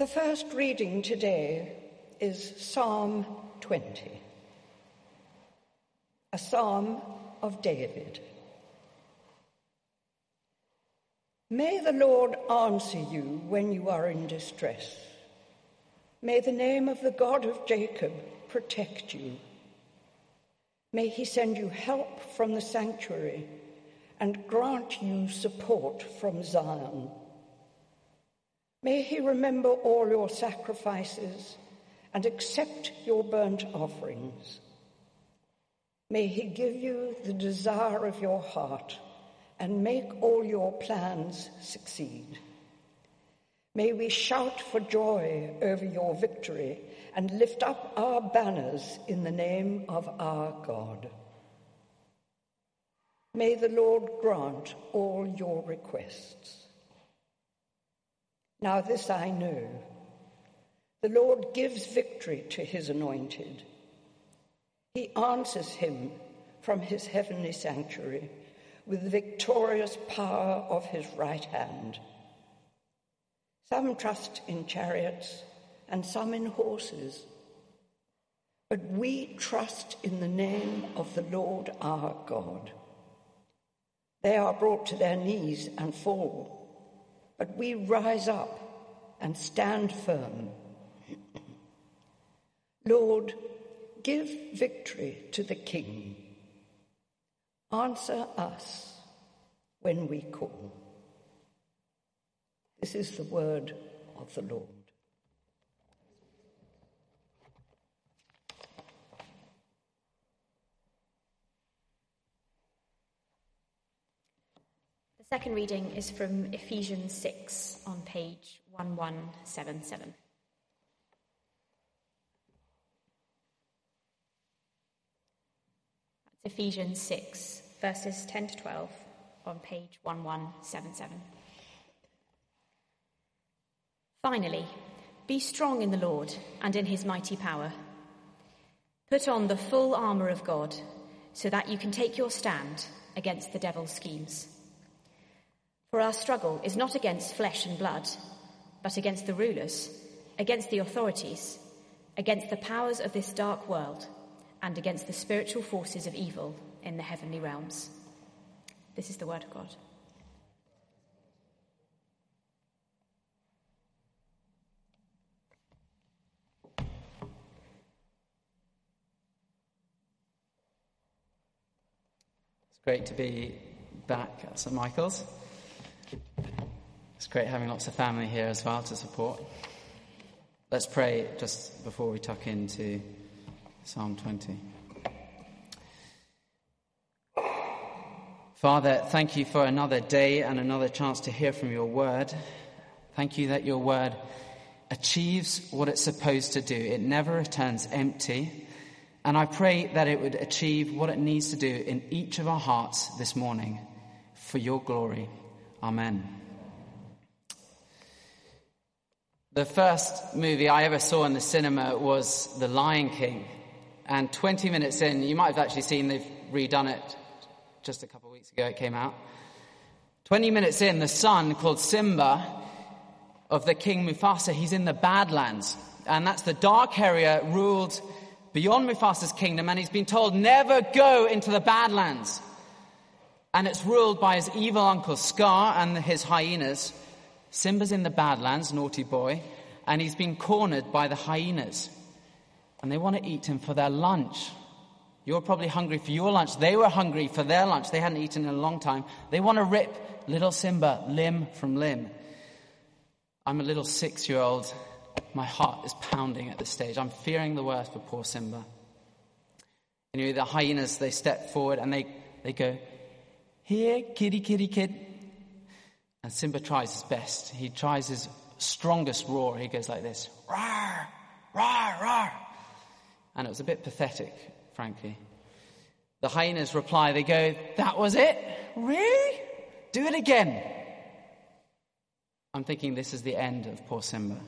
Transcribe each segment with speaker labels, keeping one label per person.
Speaker 1: The first reading today is Psalm 20, a psalm of David. May the Lord answer you when you are in distress. May the name of the God of Jacob protect you. May he send you help from the sanctuary and grant you support from Zion. May he remember all your sacrifices and accept your burnt offerings. May he give you the desire of your heart and make all your plans succeed. May we shout for joy over your victory and lift up our banners in the name of our God. May the Lord grant all your requests. Now, this I know the Lord gives victory to his anointed. He answers him from his heavenly sanctuary with the victorious power of his right hand. Some trust in chariots and some in horses, but we trust in the name of the Lord our God. They are brought to their knees and fall but we rise up and stand firm. Lord, give victory to the King. Answer us when we call. This is the word of the Lord.
Speaker 2: Second reading is from Ephesians 6 on page 1177. That's Ephesians 6, verses 10 to 12 on page 1177. Finally, be strong in the Lord and in his mighty power. Put on the full armour of God so that you can take your stand against the devil's schemes. For our struggle is not against flesh and blood, but against the rulers, against the authorities, against the powers of this dark world, and against the spiritual forces of evil in the heavenly realms. This is the word of God.
Speaker 3: It's great to be back at St. Michael's. It's great having lots of family here as well to support. Let's pray just before we tuck into Psalm 20. Father, thank you for another day and another chance to hear from your word. Thank you that your word achieves what it's supposed to do. It never returns empty. And I pray that it would achieve what it needs to do in each of our hearts this morning for your glory. Amen. The first movie I ever saw in the cinema was The Lion King. And 20 minutes in, you might have actually seen they've redone it just a couple of weeks ago, it came out. 20 minutes in, the son called Simba of the King Mufasa, he's in the Badlands. And that's the dark area ruled beyond Mufasa's kingdom. And he's been told, never go into the Badlands and it's ruled by his evil uncle Scar and his hyenas. Simba's in the Badlands, naughty boy, and he's been cornered by the hyenas. And they want to eat him for their lunch. You're probably hungry for your lunch. They were hungry for their lunch. They hadn't eaten in a long time. They want to rip little Simba limb from limb. I'm a little six year old. My heart is pounding at this stage. I'm fearing the worst for poor Simba. Anyway, the hyenas, they step forward and they, they go, here, kitty, kitty, kid. And Simba tries his best. He tries his strongest roar. He goes like this, roar, roar, roar. And it was a bit pathetic, frankly. The hyenas reply, they go, that was it? Really? Do it again. I'm thinking this is the end of poor Simba.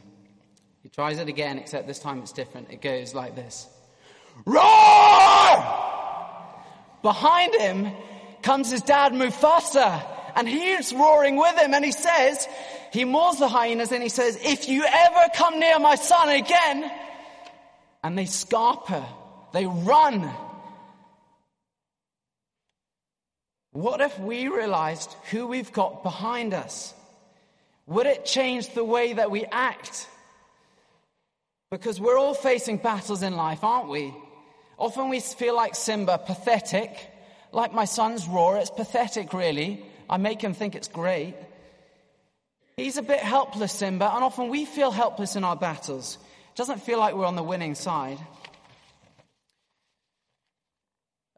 Speaker 3: He tries it again, except this time it's different. It goes like this. Roar! Behind him comes his dad Mufasa and he's roaring with him and he says, he maws the hyenas and he says, if you ever come near my son again, and they scarper, they run. What if we realized who we've got behind us? Would it change the way that we act? Because we're all facing battles in life, aren't we? Often we feel like Simba, pathetic, like my son's roar. It's pathetic, really. I make him think it's great. He's a bit helpless, Simba, and often we feel helpless in our battles. It doesn't feel like we're on the winning side.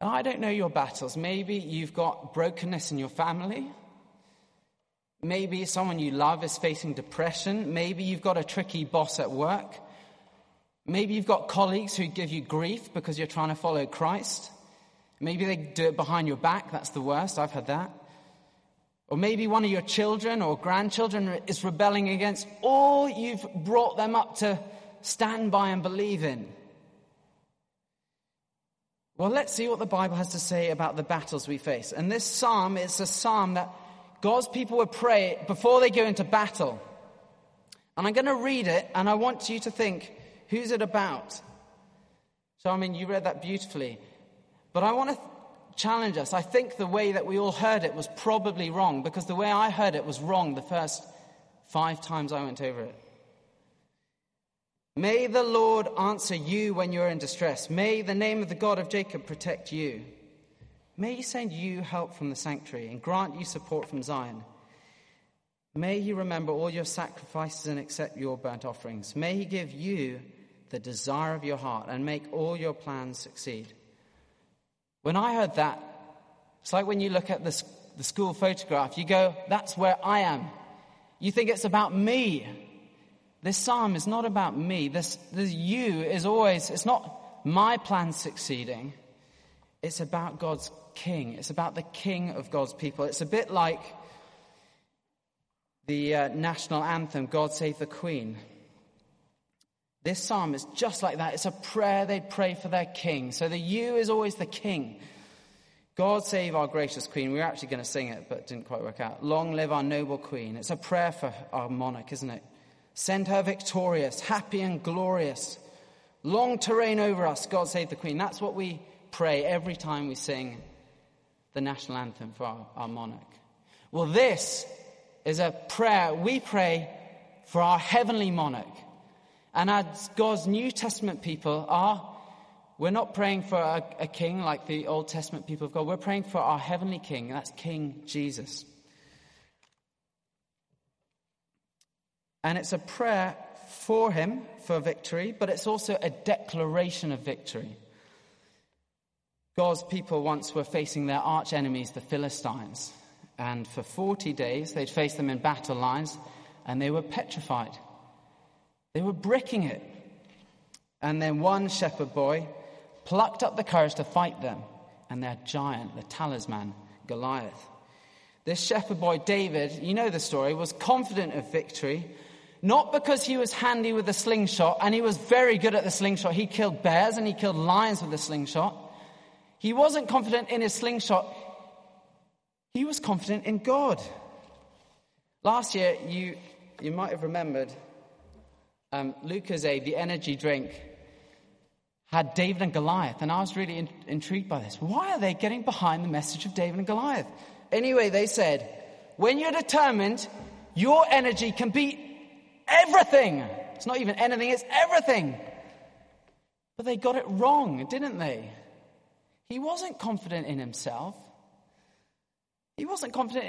Speaker 3: I don't know your battles. Maybe you've got brokenness in your family. Maybe someone you love is facing depression. Maybe you've got a tricky boss at work. Maybe you've got colleagues who give you grief because you're trying to follow Christ. Maybe they do it behind your back. That's the worst. I've had that. Or maybe one of your children or grandchildren is rebelling against all you've brought them up to stand by and believe in. Well, let's see what the Bible has to say about the battles we face. And this psalm is a psalm that God's people would pray before they go into battle. And I'm going to read it, and I want you to think Who's it about? So, I mean, you read that beautifully. But I want to challenge us. I think the way that we all heard it was probably wrong because the way I heard it was wrong the first five times I went over it. May the Lord answer you when you're in distress. May the name of the God of Jacob protect you. May he send you help from the sanctuary and grant you support from Zion. May he remember all your sacrifices and accept your burnt offerings. May he give you the desire of your heart and make all your plans succeed. When I heard that, it's like when you look at the, the school photograph, you go, that's where I am. You think it's about me. This psalm is not about me. This, this you is always, it's not my plan succeeding. It's about God's king. It's about the king of God's people. It's a bit like the uh, national anthem, God Save the Queen. This psalm is just like that. It's a prayer they'd pray for their king. So the you is always the king. God save our gracious queen. We were actually going to sing it, but it didn't quite work out. Long live our noble queen. It's a prayer for our monarch, isn't it? Send her victorious, happy and glorious. Long to reign over us. God save the queen. That's what we pray every time we sing the national anthem for our, our monarch. Well, this is a prayer we pray for our heavenly monarch. And as God's New Testament people are, we're not praying for a, a, king like the Old Testament people of God. We're praying for our heavenly king, and that's King Jesus. And it's a prayer for him for victory, but it's also a declaration of victory. God's people once were facing their arch enemies, the Philistines. And for 40 days, they'd face them in battle lines, and they were petrified. They were bricking it. And then one shepherd boy plucked up the courage to fight them, and their giant, the talisman, Goliath. This shepherd boy, David, you know the story, was confident of victory, not because he was handy with the slingshot, and he was very good at the slingshot. He killed bears and he killed lions with the slingshot. He wasn't confident in his slingshot, he was confident in God. Last year, you, you might have remembered um, Lucozade, the energy drink, had David and Goliath, and I was really in, intrigued by this. Why are they getting behind the message of David and Goliath? Anyway, they said, when you're determined, your energy can beat everything. It's not even anything, it's everything. But they got it wrong, didn't they? He wasn't confident in himself. He wasn't confident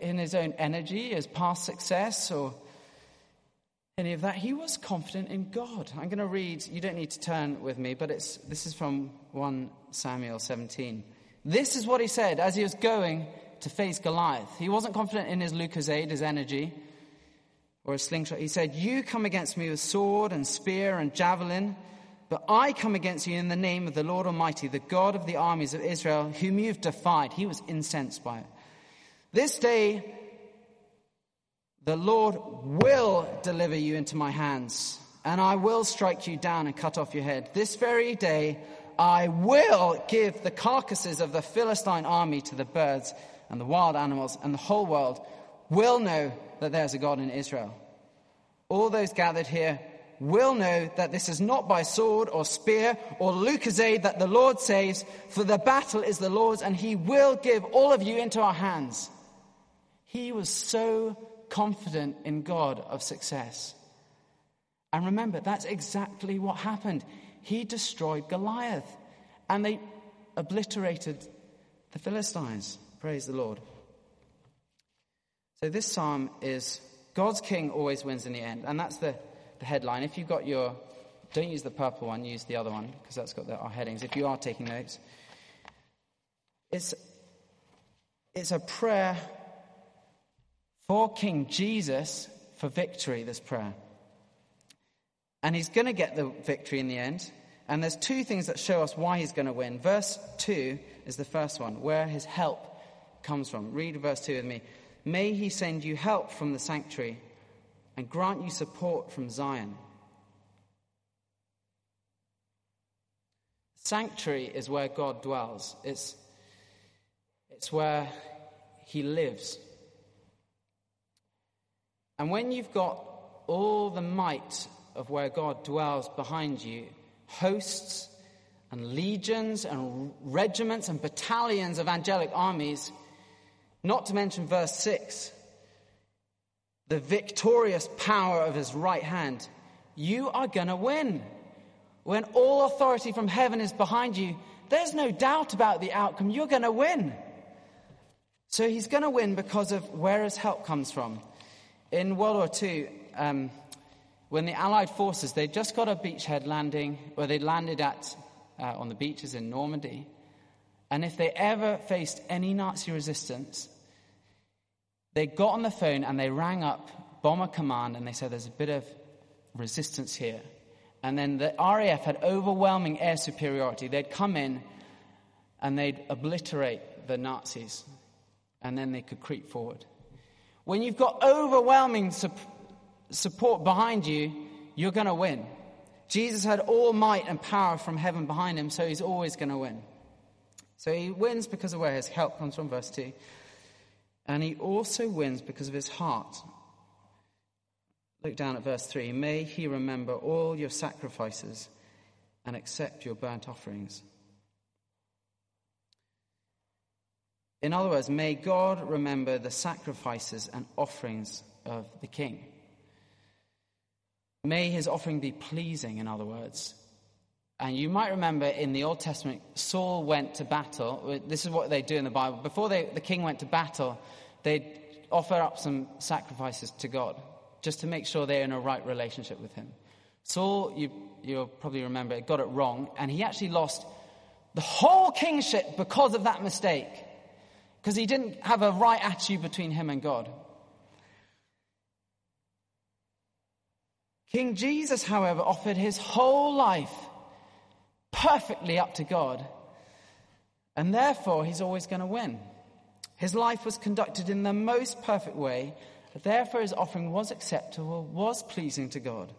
Speaker 3: in his own energy, his past success, or any of that. He was confident in God. I'm going to read, you don't need to turn with me, but it's, this is from 1 Samuel 17. This is what he said as he was going to face Goliath. He wasn't confident in his Lucozade, his energy, or his slingshot. He said, You come against me with sword and spear and javelin, but I come against you in the name of the Lord Almighty, the God of the armies of Israel, whom you've defied. He was incensed by it. This day the Lord will deliver you into my hands, and I will strike you down and cut off your head. This very day I will give the carcasses of the Philistine army to the birds and the wild animals, and the whole world will know that there's a God in Israel. All those gathered here will know that this is not by sword or spear or Lucozade that the Lord saves, for the battle is the Lord's, and he will give all of you into our hands. He was so confident in God of success. And remember, that's exactly what happened. He destroyed Goliath, and they obliterated the Philistines. Praise the Lord. So, this psalm is God's king always wins in the end. And that's the, the headline. If you've got your, don't use the purple one, use the other one, because that's got the, our headings. If you are taking notes, it's, it's a prayer for King Jesus for victory, this prayer. And he's going to get the victory in the end. And there's two things that show us why he's going to win. Verse 2 is the first one, where his help comes from. Read verse 2 with me. May he send you help from the sanctuary and grant you support from Zion. Sanctuary is where God dwells. It's, it's where he lives. And when you've got all the might of where God dwells behind you, hosts and legions and regiments and battalions of angelic armies, not to mention verse 6, the victorious power of his right hand, you are going to win. When all authority from heaven is behind you, there's no doubt about the outcome. You're going to win. So he's going to win because of where his help comes from. In World War II, um, when the Allied forces, they'd just got a beachhead landing, where they landed at, uh, on the beaches in Normandy. And if they ever faced any Nazi resistance, they got on the phone and they rang up Bomber Command and they said, There's a bit of resistance here. And then the RAF had overwhelming air superiority. They'd come in and they'd obliterate the Nazis and then they could creep forward. When you've got overwhelming su- support behind you, you're going to win. Jesus had all might and power from heaven behind him, so he's always going to win. So he wins because of where his help comes from, verse 2. And he also wins because of his heart. Look down at verse 3. May he remember all your sacrifices and accept your burnt offerings. In other words, may God remember the sacrifices and offerings of the king. May his offering be pleasing, in other words. And you might remember in the Old Testament, Saul went to battle. This is what they do in the Bible. Before they, the king went to battle, they'd offer up some sacrifices to God just to make sure they're in a right relationship with him. Saul, you, you'll probably remember, got it wrong, and he actually lost the whole kingship because of that mistake. Because he didn't have a right attitude between him and God. King Jesus, however, offered his whole life perfectly up to God. And therefore, he's always going to win. His life was conducted in the most perfect way. Therefore, his offering was acceptable, was pleasing to God.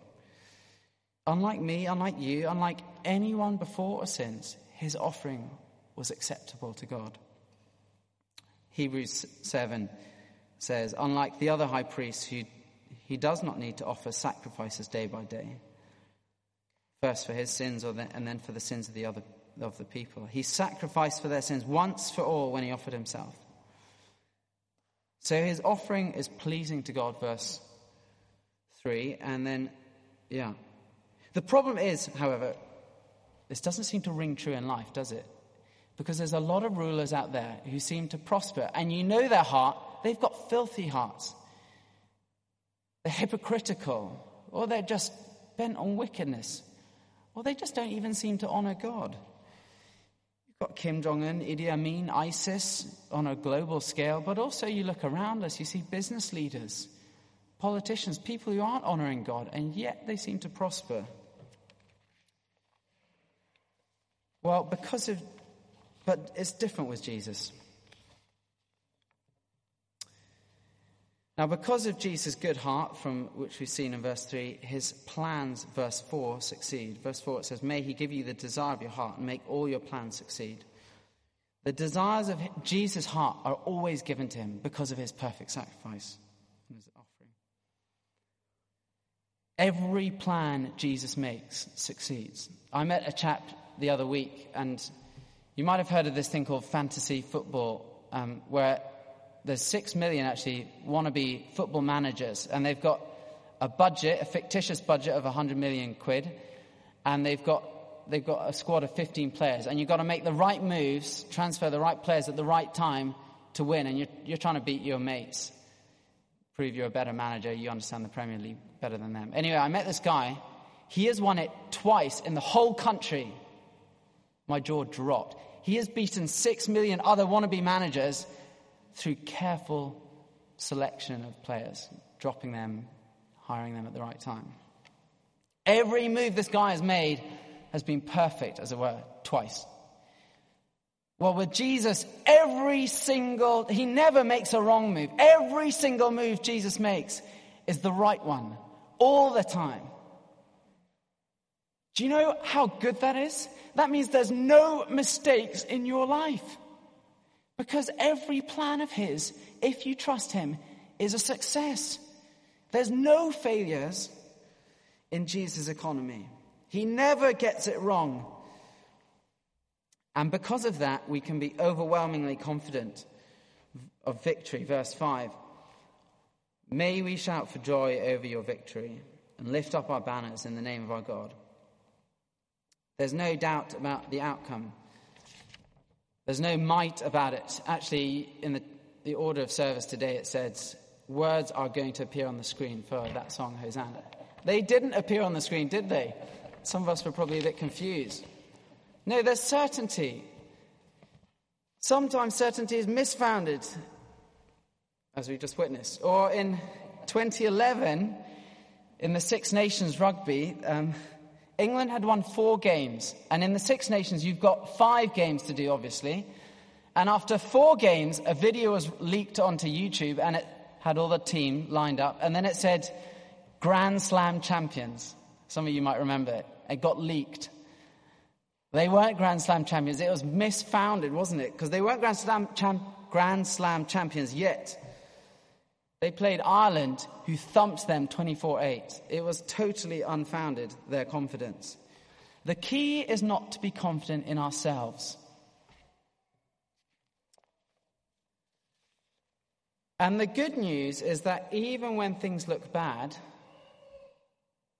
Speaker 3: Unlike me, unlike you, unlike anyone before or since, his offering was acceptable to God. Hebrews 7 says, unlike the other high priests who he does not need to offer sacrifices day by day first for his sins and then for the sins of the other of the people. He sacrificed for their sins once for all when he offered himself. So his offering is pleasing to God, verse 3. And then, yeah. The problem is, however, this doesn't seem to ring true in life, does it? Because there's a lot of rulers out there who seem to prosper, and you know their heart, they've got filthy hearts. They're hypocritical, or they're just bent on wickedness. or they just don't even seem to honor God. You've got Kim Jong un, Idi Amin, ISIS on a global scale, but also you look around us, you see business leaders, politicians, people who aren't honoring God, and yet they seem to prosper. Well, because of, but it's different with Jesus. Now, because of Jesus' good heart, from which we've seen in verse 3, his plans, verse 4, succeed. Verse 4 it says, May he give you the desire of your heart and make all your plans succeed. The desires of Jesus' heart are always given to him because of his perfect sacrifice and his offering. Every plan Jesus makes succeeds. I met a chap the other week, and you might have heard of this thing called fantasy football, um, where there's six million actually wannabe football managers, and they've got a budget, a fictitious budget of 100 million quid, and they've got they've got a squad of 15 players, and you've got to make the right moves, transfer the right players at the right time to win, and you're, you're trying to beat your mates, prove you're a better manager, you understand the Premier League better than them. Anyway, I met this guy. He has won it twice in the whole country. My jaw dropped. He has beaten six million other wannabe managers through careful selection of players, dropping them, hiring them at the right time. Every move this guy has made has been perfect, as it were, twice. Well, with Jesus, every single, he never makes a wrong move. Every single move Jesus makes is the right one, all the time. Do you know how good that is? That means there's no mistakes in your life. Because every plan of His, if you trust Him, is a success. There's no failures in Jesus' economy. He never gets it wrong. And because of that, we can be overwhelmingly confident of victory. Verse 5 May we shout for joy over your victory and lift up our banners in the name of our God. There's no doubt about the outcome. There's no might about it. Actually, in the, the order of service today, it says words are going to appear on the screen for that song, Hosanna. They didn't appear on the screen, did they? Some of us were probably a bit confused. No, there's certainty. Sometimes certainty is misfounded, as we just witnessed. Or in 2011, in the Six Nations rugby, um, England had won four games, and in the Six Nations, you've got five games to do, obviously. And after four games, a video was leaked onto YouTube, and it had all the team lined up, and then it said Grand Slam champions. Some of you might remember it. It got leaked. They weren't Grand Slam champions. It was misfounded, wasn't it? Because they weren't Grand Slam, Grand Slam champions yet. They played Ireland, who thumped them 24 8. It was totally unfounded, their confidence. The key is not to be confident in ourselves. And the good news is that even when things look bad,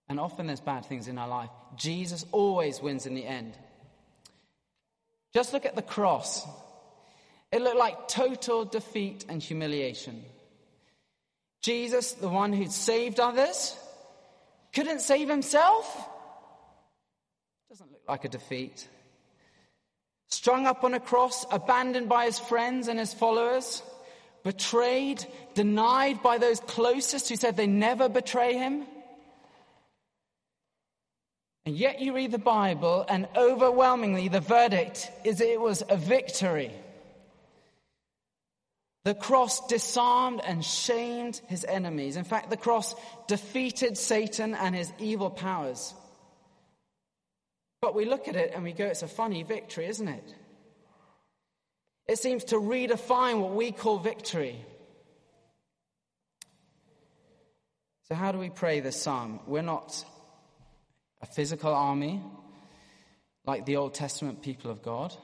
Speaker 3: and often there's bad things in our life, Jesus always wins in the end. Just look at the cross. It looked like total defeat and humiliation. Jesus, the one who'd saved others, couldn't save himself? Doesn't look like a defeat. Strung up on a cross, abandoned by his friends and his followers, betrayed, denied by those closest who said they never betray him. And yet you read the Bible, and overwhelmingly the verdict is it was a victory. The cross disarmed and shamed his enemies. In fact, the cross defeated Satan and his evil powers. But we look at it and we go, it's a funny victory, isn't it? It seems to redefine what we call victory. So, how do we pray this psalm? We're not a physical army like the Old Testament people of God.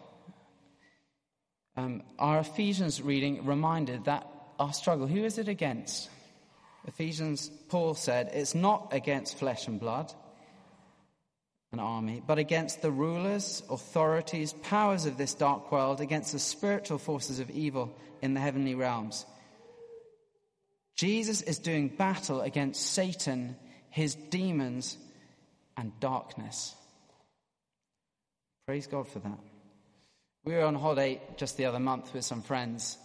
Speaker 3: Um, our Ephesians reading reminded that our struggle, who is it against? Ephesians, Paul said, it's not against flesh and blood, an army, but against the rulers, authorities, powers of this dark world, against the spiritual forces of evil in the heavenly realms. Jesus is doing battle against Satan, his demons, and darkness. Praise God for that. We were on holiday just the other month with some friends.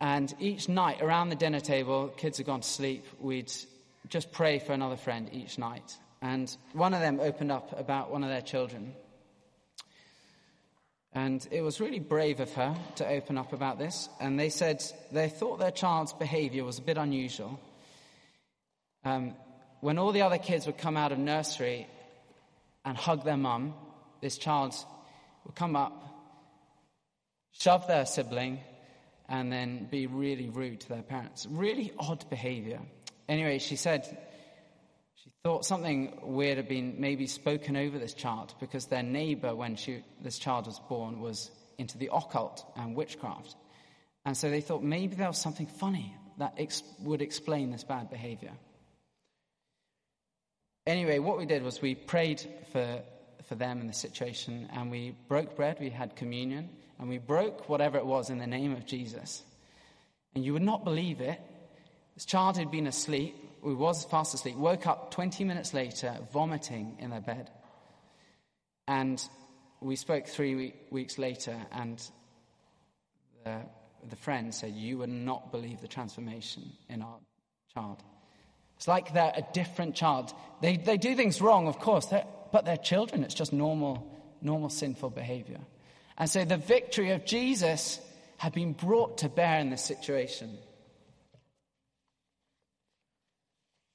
Speaker 3: And each night around the dinner table, kids had gone to sleep, we'd just pray for another friend each night. And one of them opened up about one of their children. And it was really brave of her to open up about this. And they said they thought their child's behavior was a bit unusual. Um, when all the other kids would come out of nursery and hug their mum, this child come up, shove their sibling, and then be really rude to their parents. Really odd behavior. Anyway, she said she thought something weird had been maybe spoken over this child because their neighbor, when she, this child was born, was into the occult and witchcraft. And so they thought maybe there was something funny that ex- would explain this bad behavior. Anyway, what we did was we prayed for, for them in the situation and we broke bread, we had communion, and we broke whatever it was in the name of Jesus. And you would not believe it. This child had been asleep, who was fast asleep, woke up 20 minutes later, vomiting in their bed. And we spoke three week, weeks later, and the, the friend said, You would not believe the transformation in our child. It's like they're a different child. They, they do things wrong, of course, they're, but they're children. It's just normal, normal sinful behavior. And so the victory of Jesus had been brought to bear in this situation.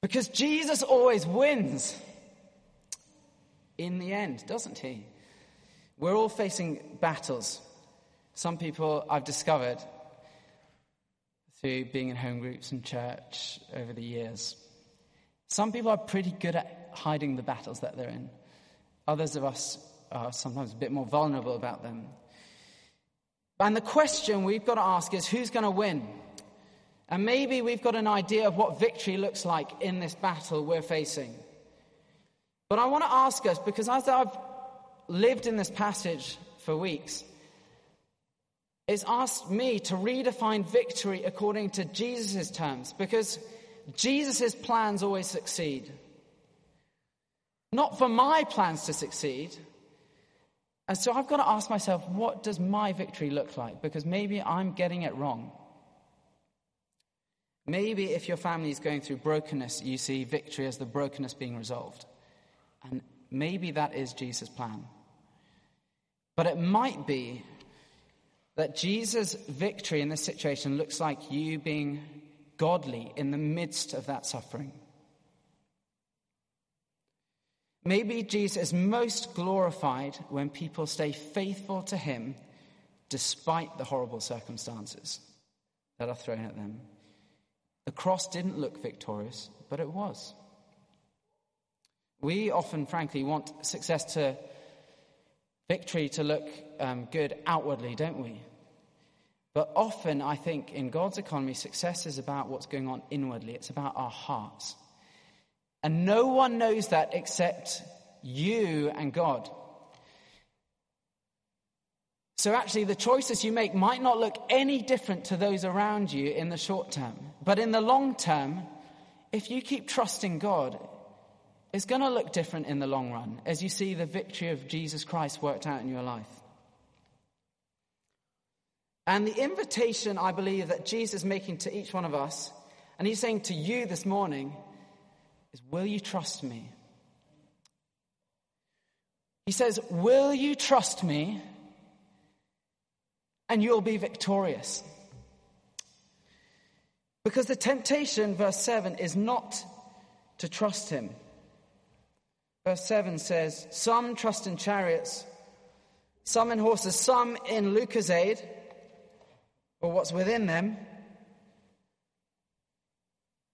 Speaker 3: Because Jesus always wins in the end, doesn't he? We're all facing battles. Some people I've discovered through being in home groups and church over the years. Some people are pretty good at hiding the battles that they're in. Others of us are sometimes a bit more vulnerable about them. And the question we've got to ask is who's going to win? And maybe we've got an idea of what victory looks like in this battle we're facing. But I want to ask us, because as I've lived in this passage for weeks, it's asked me to redefine victory according to Jesus' terms, because Jesus' plans always succeed. Not for my plans to succeed, and so I've got to ask myself, what does my victory look like? Because maybe I'm getting it wrong. Maybe if your family is going through brokenness, you see victory as the brokenness being resolved. And maybe that is Jesus' plan. But it might be that Jesus' victory in this situation looks like you being godly in the midst of that suffering. Maybe Jesus is most glorified when people stay faithful to him despite the horrible circumstances that are thrown at them. The cross didn't look victorious, but it was. We often, frankly, want success to victory to look um, good outwardly, don't we? But often, I think, in God's economy, success is about what's going on inwardly. It's about our hearts. And no one knows that except you and God. So actually, the choices you make might not look any different to those around you in the short term. But in the long term, if you keep trusting God, it's going to look different in the long run as you see the victory of Jesus Christ worked out in your life. And the invitation I believe that Jesus is making to each one of us, and he's saying to you this morning, is Will you trust me? He says, Will you trust me? And you'll be victorious. Because the temptation, verse 7, is not to trust him. Verse 7 says, Some trust in chariots, some in horses, some in Lucozade, or what's within them,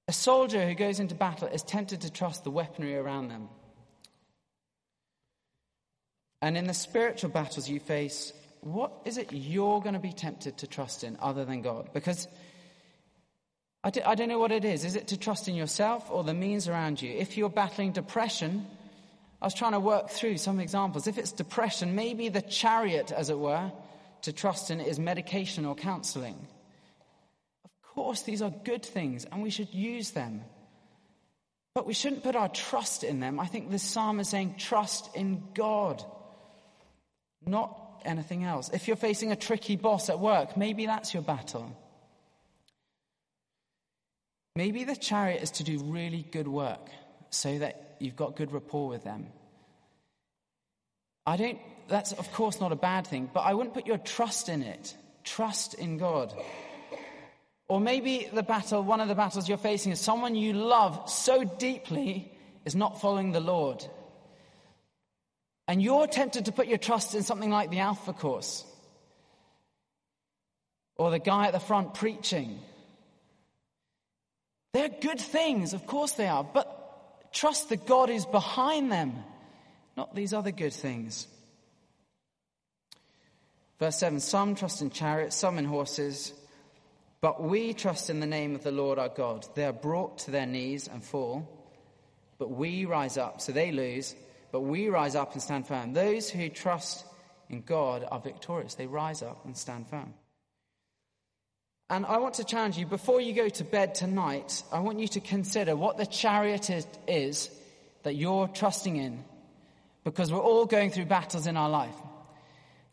Speaker 3: a soldier who goes into battle is tempted to trust the weaponry around them. And in the spiritual battles you face, what is it you're going to be tempted to trust in other than God? Because I d- I don't know what it is. Is it to trust in yourself or the means around you? If you're battling depression, I was trying to work through some examples. If it's depression, maybe the chariot, as it were, to trust in is medication or counseling course, these are good things and we should use them. But we shouldn't put our trust in them. I think the psalm is saying trust in God, not anything else. If you're facing a tricky boss at work, maybe that's your battle. Maybe the chariot is to do really good work so that you've got good rapport with them. I don't that's of course not a bad thing, but I wouldn't put your trust in it. Trust in God. Or maybe the battle, one of the battles you're facing is someone you love so deeply is not following the Lord. And you're tempted to put your trust in something like the Alpha Course or the guy at the front preaching. They're good things, of course they are, but trust that God is behind them, not these other good things. Verse 7 Some trust in chariots, some in horses, but we trust in the name of the Lord our God. They are brought to their knees and fall, but we rise up. So they lose, but we rise up and stand firm. Those who trust in God are victorious. They rise up and stand firm. And I want to challenge you before you go to bed tonight, I want you to consider what the chariot is, that you're trusting in because we're all going through battles in our life.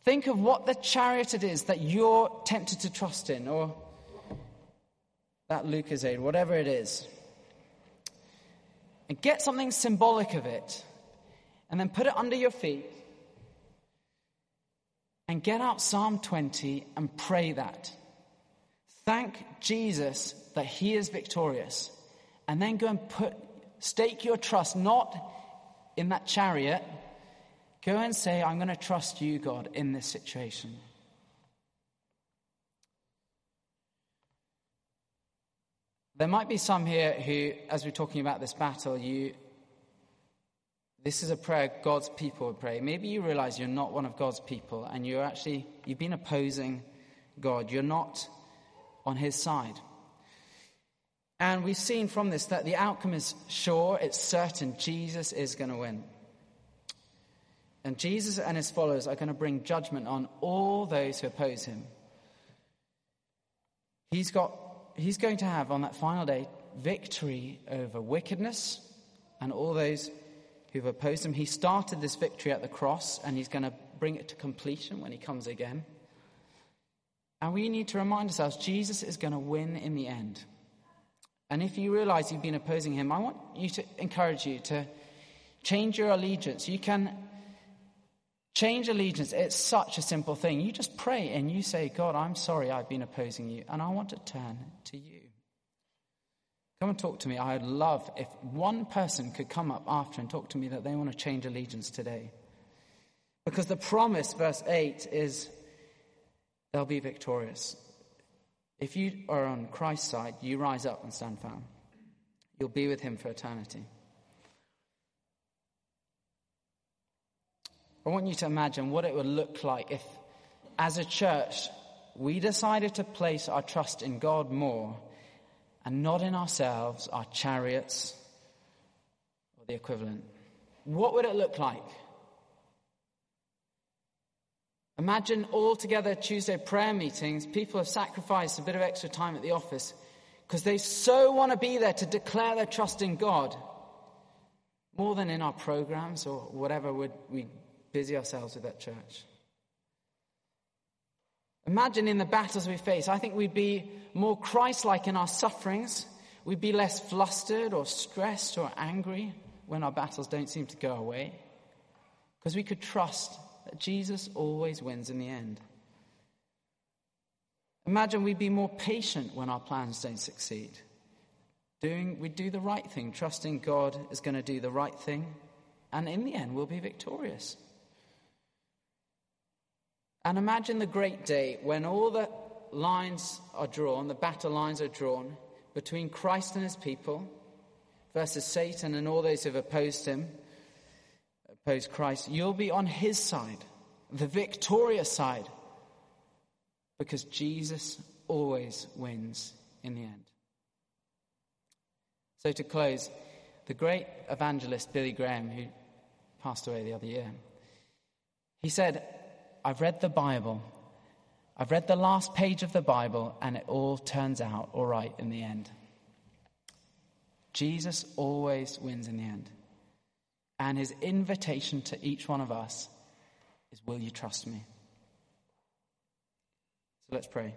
Speaker 3: Think of what the chariot it is that you're tempted to trust in, or that Lucozade, whatever it is. And get something symbolic of it, and then put it under your feet, and get out Psalm 20 and pray that. Thank Jesus that he is victorious, and then go and put, stake your trust not in that chariot Go and say, I'm going to trust you, God, in this situation. There might be some here who, as we're talking about this battle, you this is a prayer God's people would pray. Maybe you realize you're not one of God's people and you're actually you've been opposing God. You're not on his side. And we've seen from this that the outcome is sure, it's certain Jesus is going to win. And Jesus and his followers are going to bring judgment on all those who oppose him. He's, got, he's going to have on that final day victory over wickedness and all those who've opposed him. He started this victory at the cross and he's going to bring it to completion when he comes again. And we need to remind ourselves Jesus is going to win in the end. And if you realize you've been opposing him, I want you to encourage you to change your allegiance. You can Change allegiance, it's such a simple thing. You just pray and you say, God, I'm sorry I've been opposing you, and I want to turn to you. Come and talk to me. I'd love if one person could come up after and talk to me that they want to change allegiance today. Because the promise, verse 8, is they'll be victorious. If you are on Christ's side, you rise up and stand firm. You'll be with him for eternity. I want you to imagine what it would look like if, as a church, we decided to place our trust in God more and not in ourselves, our chariots, or the equivalent. What would it look like? Imagine all together Tuesday prayer meetings, people have sacrificed a bit of extra time at the office because they so want to be there to declare their trust in God more than in our programs or whatever we busy ourselves with that church. Imagine in the battles we face, I think we'd be more Christ like in our sufferings. We'd be less flustered or stressed or angry when our battles don't seem to go away. Because we could trust that Jesus always wins in the end. Imagine we'd be more patient when our plans don't succeed. Doing, we do the right thing, trusting God is going to do the right thing, and in the end, we'll be victorious. And imagine the great day when all the lines are drawn, the battle lines are drawn between Christ and his people versus Satan and all those who have opposed him, opposed Christ. You'll be on his side, the victorious side, because Jesus always wins in the end. So, to close, the great evangelist Billy Graham, who passed away the other year, he said, I've read the Bible. I've read the last page of the Bible, and it all turns out all right in the end. Jesus always wins in the end. And his invitation to each one of us is Will you trust me? So let's pray.